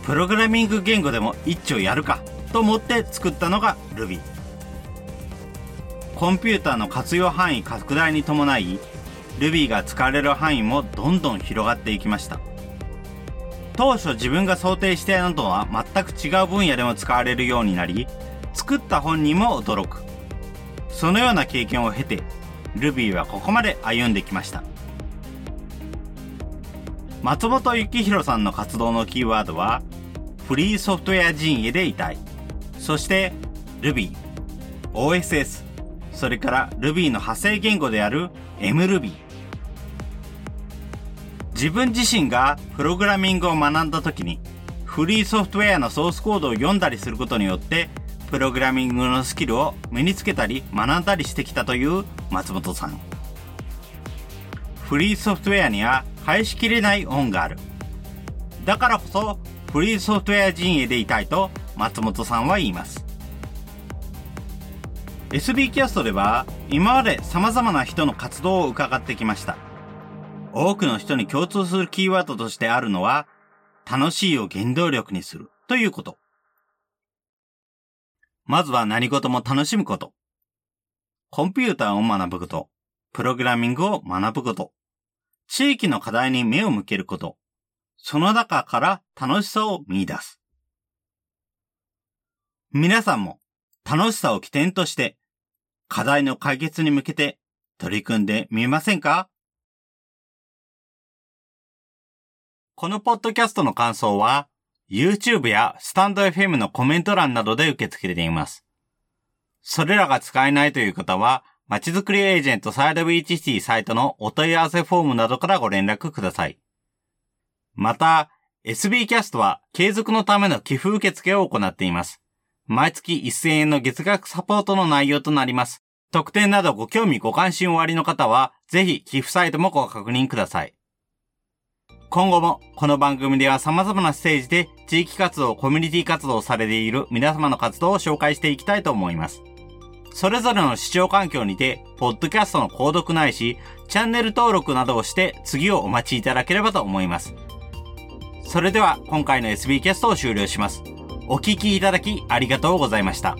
プログラミング言語でも一丁やるかと思って作ったのが Ruby。コンピューターの活用範囲拡大に伴い、Ruby が使われる範囲もどんどん広がっていきました。当初自分が想定していたのとは全く違う分野でも使われるようになり、作った本人も驚く。そのような経験を経て、Ruby はここまで歩んできました。松本幸宏さんの活動のキーワードは、フリーソフトウェア陣営でいたい。そして、Ruby、OSS、それから Ruby の派生言語である MRuby。自分自身がプログラミングを学んだ時に、フリーソフトウェアのソースコードを読んだりすることによって、プログラミングのスキルを身につけたり学んだりしてきたという松本さん。フリーソフトウェアには返しきれない恩がある。だからこそ、フリーソフトウェア陣営でいたいと松本さんは言います。SB キャストでは、今まで様々な人の活動を伺ってきました。多くの人に共通するキーワードとしてあるのは、楽しいを原動力にするということ。まずは何事も楽しむこと。コンピューターを学ぶこと。プログラミングを学ぶこと。地域の課題に目を向けること。その中から楽しさを見出す。皆さんも楽しさを起点として課題の解決に向けて取り組んでみませんか？このポッドキャストの感想は YouTube やスタンド FM のコメント欄などで受け付けています。それらが使えないという方はまちづくりエージェントサイドビーチシティサイトのお問い合わせフォームなどからご連絡ください。また、SB キャストは継続のための寄付受付を行っています。毎月1000円の月額サポートの内容となります。特典などご興味ご関心おありの方は、ぜひ寄付サイトもご確認ください。今後もこの番組では様々なステージで地域活動、コミュニティ活動をされている皆様の活動を紹介していきたいと思います。それぞれの視聴環境にて、ポッドキャストの購読ないし、チャンネル登録などをして次をお待ちいただければと思います。それでは今回の SB キャストを終了します。お聞きいただきありがとうございました。